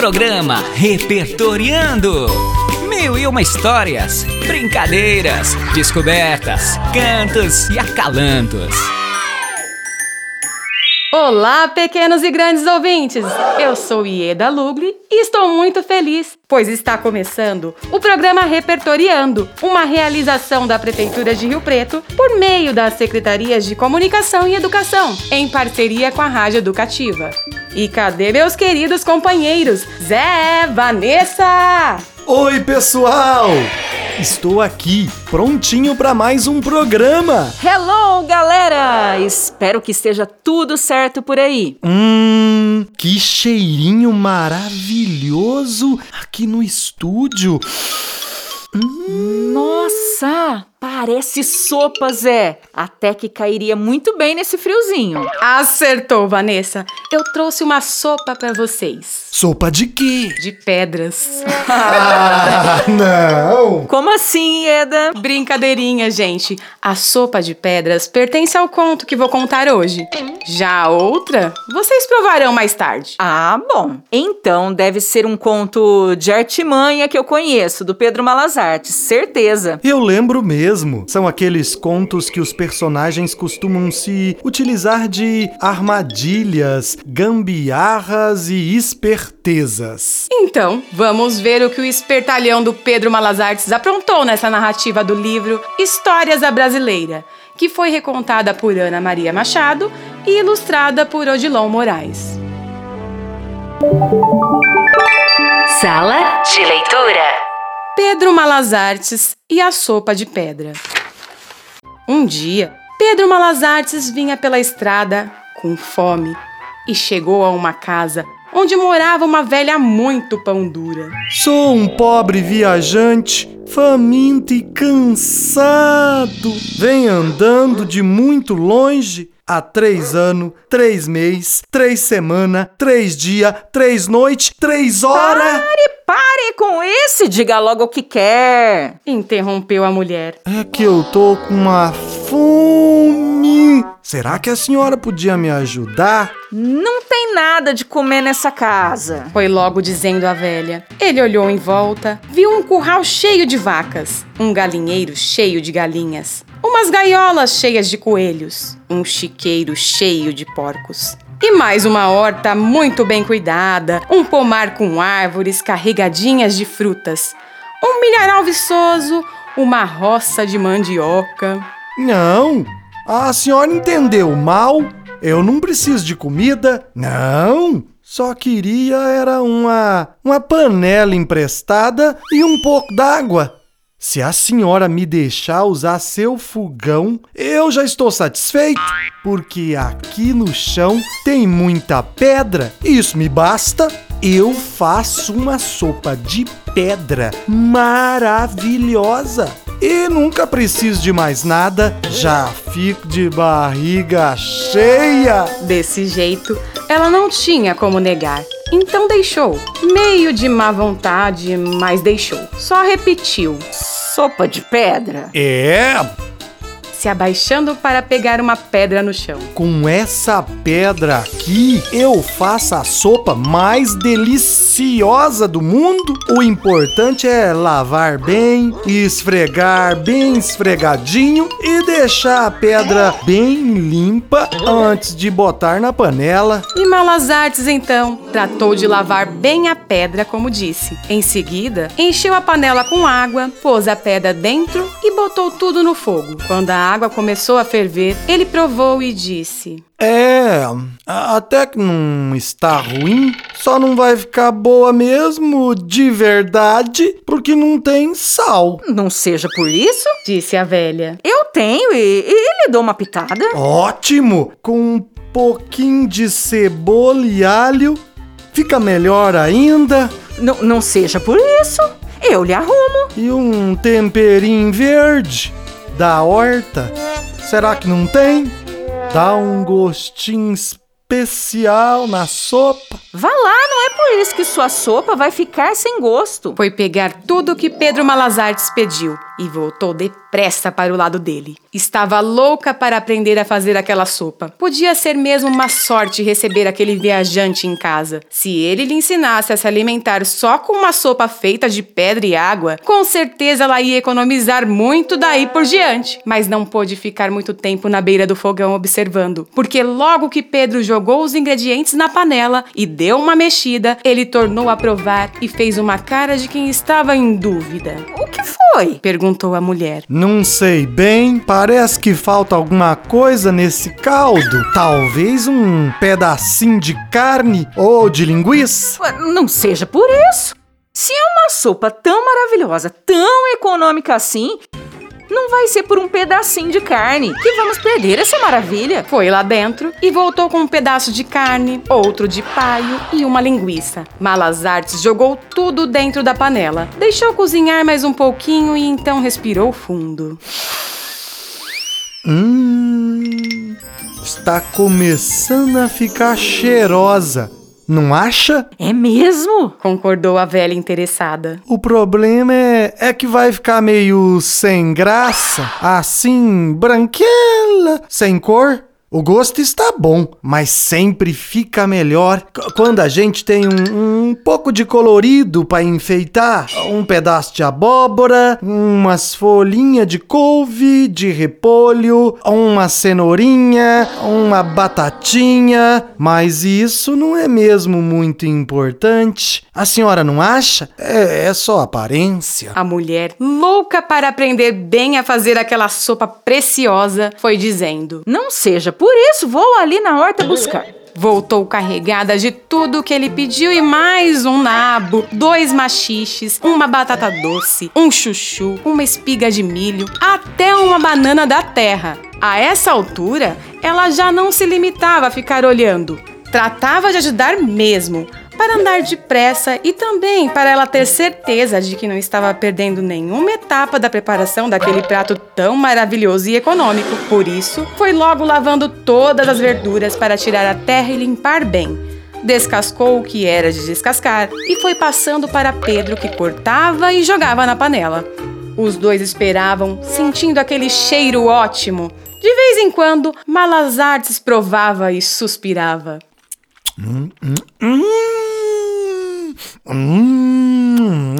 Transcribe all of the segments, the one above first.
Programa Repertoriando. Mil e uma histórias, brincadeiras, descobertas, cantos e acalantos. Olá, pequenos e grandes ouvintes! Eu sou Ieda Lugli e estou muito feliz, pois está começando o programa Repertoriando, uma realização da Prefeitura de Rio Preto por meio das Secretarias de Comunicação e Educação, em parceria com a Rádio Educativa. E cadê meus queridos companheiros Zé, Vanessa? Oi, pessoal! Estou aqui, prontinho para mais um programa. Hello, galera! Espero que esteja tudo certo por aí. Hum, que cheirinho maravilhoso aqui no estúdio. Parece sopa, Zé. Até que cairia muito bem nesse friozinho. Acertou, Vanessa. Eu trouxe uma sopa para vocês. Sopa de quê? De pedras. ah, não! Como assim, Eda? Brincadeirinha, gente. A sopa de pedras pertence ao conto que vou contar hoje. Já a outra, vocês provarão mais tarde. Ah, bom. Então deve ser um conto de artimanha que eu conheço, do Pedro Malazarte, certeza. Eu lembro mesmo. São aqueles contos que os personagens costumam se utilizar de armadilhas, gambiarras e espertezas. Então, vamos ver o que o espertalhão do Pedro Malazartes aprontou nessa narrativa do livro Histórias da Brasileira, que foi recontada por Ana Maria Machado e ilustrada por Odilon Moraes. Sala de leitura. Pedro Malazartes e a sopa de pedra. Um dia, Pedro Malazartes vinha pela estrada com fome e chegou a uma casa onde morava uma velha muito pão dura. Sou um pobre viajante, faminto e cansado. Vem andando de muito longe há três anos, três meses, três semanas, três dias, três noites, três horas. Pare, pare com esse, diga logo o que quer. Interrompeu a mulher. É que eu tô com uma fome. Será que a senhora podia me ajudar? Não tem nada de comer nessa casa. Foi logo dizendo a velha. Ele olhou em volta, viu um curral cheio de vacas, um galinheiro cheio de galinhas, umas gaiolas cheias de coelhos, um chiqueiro cheio de porcos. E mais uma horta muito bem cuidada, um pomar com árvores carregadinhas de frutas, um milharal viçoso, uma roça de mandioca. Não, a senhora entendeu mal. Eu não preciso de comida, não. Só queria era uma uma panela emprestada e um pouco d'água. Se a senhora me deixar usar seu fogão, eu já estou satisfeito, porque aqui no chão tem muita pedra. Isso me basta. Eu faço uma sopa de pedra maravilhosa. E nunca preciso de mais nada, já fico de barriga cheia. Desse jeito, ela não tinha como negar. Então deixou. Meio de má vontade, mas deixou. Só repetiu. Sopa de pedra? É, Se abaixando para pegar uma pedra no chão. com essa pedra aqui eu faço a sopa mais deliciosa do mundo. O importante é lavar bem, esfregar bem esfregadinho e deixar a pedra bem limpa antes de botar na panela. E Malazartes então tratou de lavar bem a pedra, como disse. Em seguida, encheu a panela com água, pôs a pedra dentro e botou tudo no fogo. Quando a água começou a ferver, ele provou e disse: É, até que não está ruim, só não vai ficar boa mesmo de verdade porque não tem sal. Não seja por isso. Disse a velha. Eu tenho e, e lhe dou uma pitada. Ótimo! Com um pouquinho de cebola e alho, fica melhor ainda. Não, não seja por isso. Eu lhe arrumo. E um temperinho verde da horta. Será que não tem? Dá um gostinho especial na sopa. Vá lá, não é por isso que sua sopa vai ficar sem gosto. Foi pegar tudo o que Pedro Malazartes pediu e voltou depressa para o lado dele. Estava louca para aprender a fazer aquela sopa. Podia ser mesmo uma sorte receber aquele viajante em casa. Se ele lhe ensinasse a se alimentar só com uma sopa feita de pedra e água, com certeza ela ia economizar muito daí por diante. Mas não pôde ficar muito tempo na beira do fogão observando, porque logo que Pedro jogou os ingredientes na panela e deu uma mexida, ele tornou a provar e fez uma cara de quem estava em dúvida. O que foi? Perguntou a mulher. Não sei bem, parece que falta alguma coisa nesse caldo. Talvez um pedacinho de carne ou de linguiça. Não seja por isso. Se é uma sopa tão maravilhosa, tão econômica assim, não vai ser por um pedacinho de carne que vamos perder essa maravilha. Foi lá dentro e voltou com um pedaço de carne, outro de paio e uma linguiça. Malas Artes jogou tudo dentro da panela, deixou cozinhar mais um pouquinho e então respirou fundo. Hum. Está começando a ficar cheirosa. Não acha? É mesmo? Concordou a velha interessada. O problema é, é que vai ficar meio sem graça, assim, branquela, sem cor. O gosto está bom, mas sempre fica melhor quando a gente tem um, um pouco de colorido para enfeitar. Um pedaço de abóbora, umas folhinhas de couve, de repolho, uma cenourinha, uma batatinha. Mas isso não é mesmo muito importante. A senhora não acha? É, é só aparência. A mulher, louca para aprender bem a fazer aquela sopa preciosa, foi dizendo. Não seja por isso, vou ali na horta buscar. Voltou carregada de tudo que ele pediu e mais um nabo, dois machiches, uma batata doce, um chuchu, uma espiga de milho, até uma banana da terra. A essa altura, ela já não se limitava a ficar olhando. Tratava de ajudar mesmo, para andar depressa e também para ela ter certeza de que não estava perdendo nenhuma etapa da preparação daquele prato tão maravilhoso e econômico. Por isso, foi logo lavando todas as verduras para tirar a terra e limpar bem. Descascou o que era de descascar e foi passando para Pedro, que cortava e jogava na panela. Os dois esperavam, sentindo aquele cheiro ótimo. De vez em quando, Malas Artes provava e suspirava. Hum, hum, hum, hum.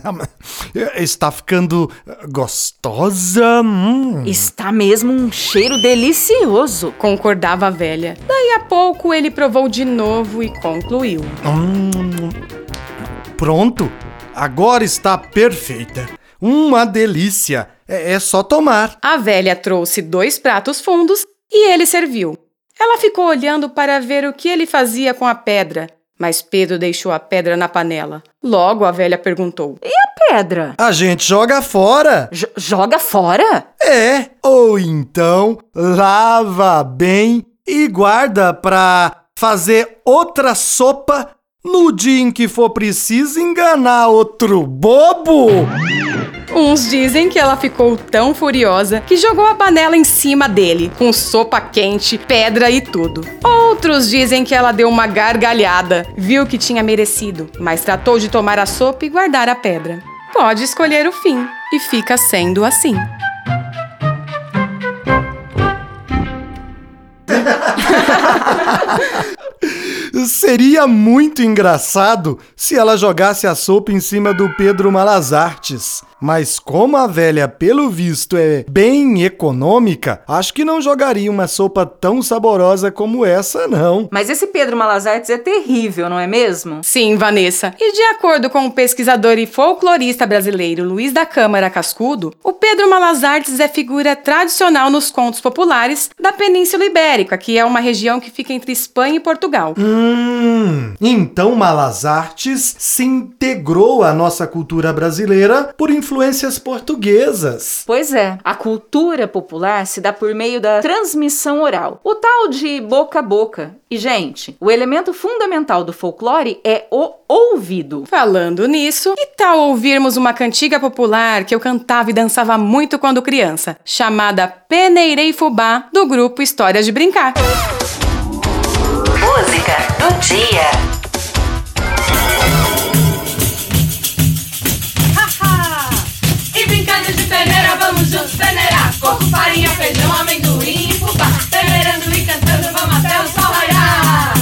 Está ficando gostosa. Hum. Está mesmo um cheiro delicioso. Concordava a velha. Daí a pouco ele provou de novo e concluiu. Hum. Pronto, agora está perfeita. Uma delícia. É, é só tomar. A velha trouxe dois pratos fundos e ele serviu. Ela ficou olhando para ver o que ele fazia com a pedra, mas Pedro deixou a pedra na panela. Logo a velha perguntou: Pedra. A gente joga fora. J- joga fora? É, ou então lava bem e guarda pra fazer outra sopa no dia em que for preciso enganar outro bobo. Uns dizem que ela ficou tão furiosa que jogou a panela em cima dele, com sopa quente, pedra e tudo. Outros dizem que ela deu uma gargalhada, viu que tinha merecido, mas tratou de tomar a sopa e guardar a pedra. Pode escolher o fim, e fica sendo assim. Seria muito engraçado se ela jogasse a sopa em cima do Pedro Malazartes. Mas como a velha, pelo visto, é bem econômica, acho que não jogaria uma sopa tão saborosa como essa, não. Mas esse Pedro Malazartes é terrível, não é mesmo? Sim, Vanessa. E de acordo com o pesquisador e folclorista brasileiro Luiz da Câmara Cascudo, o Pedro Malazartes é figura tradicional nos contos populares da Península Ibérica, que é uma região que fica entre Espanha e Portugal. Hum, então Malazartes se integrou à nossa cultura brasileira por influências portuguesas. Pois é, a cultura popular se dá por meio da transmissão oral, o tal de boca a boca. E, gente, o elemento fundamental do folclore é o ouvido. Falando nisso, que tal ouvirmos uma cantiga popular que eu cantava e dançava muito quando criança, chamada Peneirei Fubá, do grupo Histórias de Brincar? música do dia. De peneira, vamos juntos peneirar. Coco, farinha, feijão, amendoim e fubá. Peneirando e cantando, vamos até o sol raiar.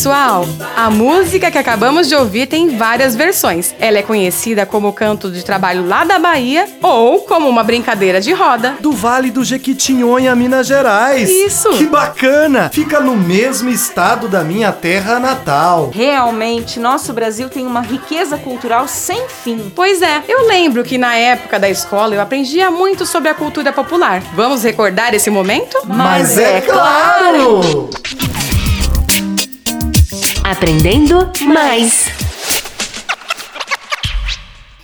Pessoal, a música que acabamos de ouvir tem várias versões. Ela é conhecida como canto de trabalho lá da Bahia ou como uma brincadeira de roda. Do Vale do Jequitinhonha, Minas Gerais. Isso. Que bacana! Fica no mesmo estado da minha terra natal. Realmente, nosso Brasil tem uma riqueza cultural sem fim. Pois é, eu lembro que na época da escola eu aprendia muito sobre a cultura popular. Vamos recordar esse momento? Mas é claro! Aprendendo mais.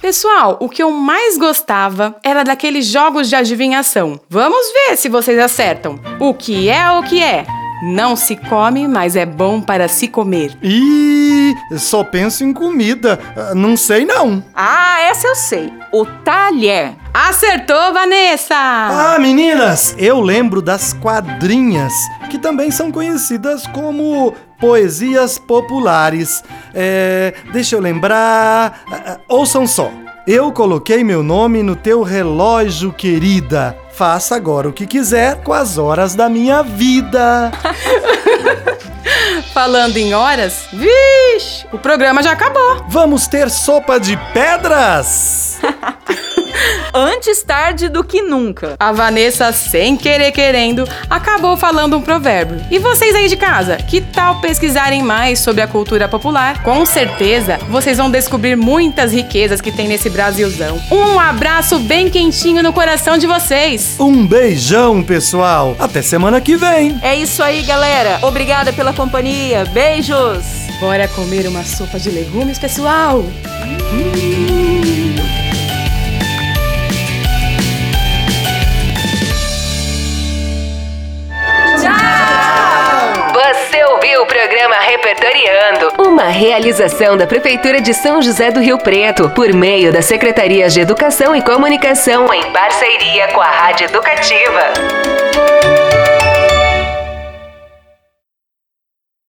Pessoal, o que eu mais gostava era daqueles jogos de adivinhação. Vamos ver se vocês acertam. O que é o que é? Não se come, mas é bom para se comer. Ih, só penso em comida. Ah, Não sei não. Ah, essa eu sei. O talher. Acertou, Vanessa! Ah, meninas, eu lembro das quadrinhas, que também são conhecidas como poesias populares. É, deixa eu lembrar. Ah, ah, Ouçam só. Eu coloquei meu nome no teu relógio, querida. Faça agora o que quiser com as horas da minha vida. Falando em horas, vixe, o programa já acabou. Vamos ter sopa de pedras? Antes tarde do que nunca. A Vanessa, sem querer querendo, acabou falando um provérbio. E vocês aí de casa, que tal pesquisarem mais sobre a cultura popular? Com certeza, vocês vão descobrir muitas riquezas que tem nesse Brasilzão. Um abraço bem quentinho no coração de vocês. Um beijão, pessoal. Até semana que vem. É isso aí, galera. Obrigada pela companhia. Beijos. Bora comer uma sopa de legumes, pessoal? Você Uma realização da Prefeitura de São José do Rio Preto, por meio das Secretarias de Educação e Comunicação, em parceria com a Rádio Educativa.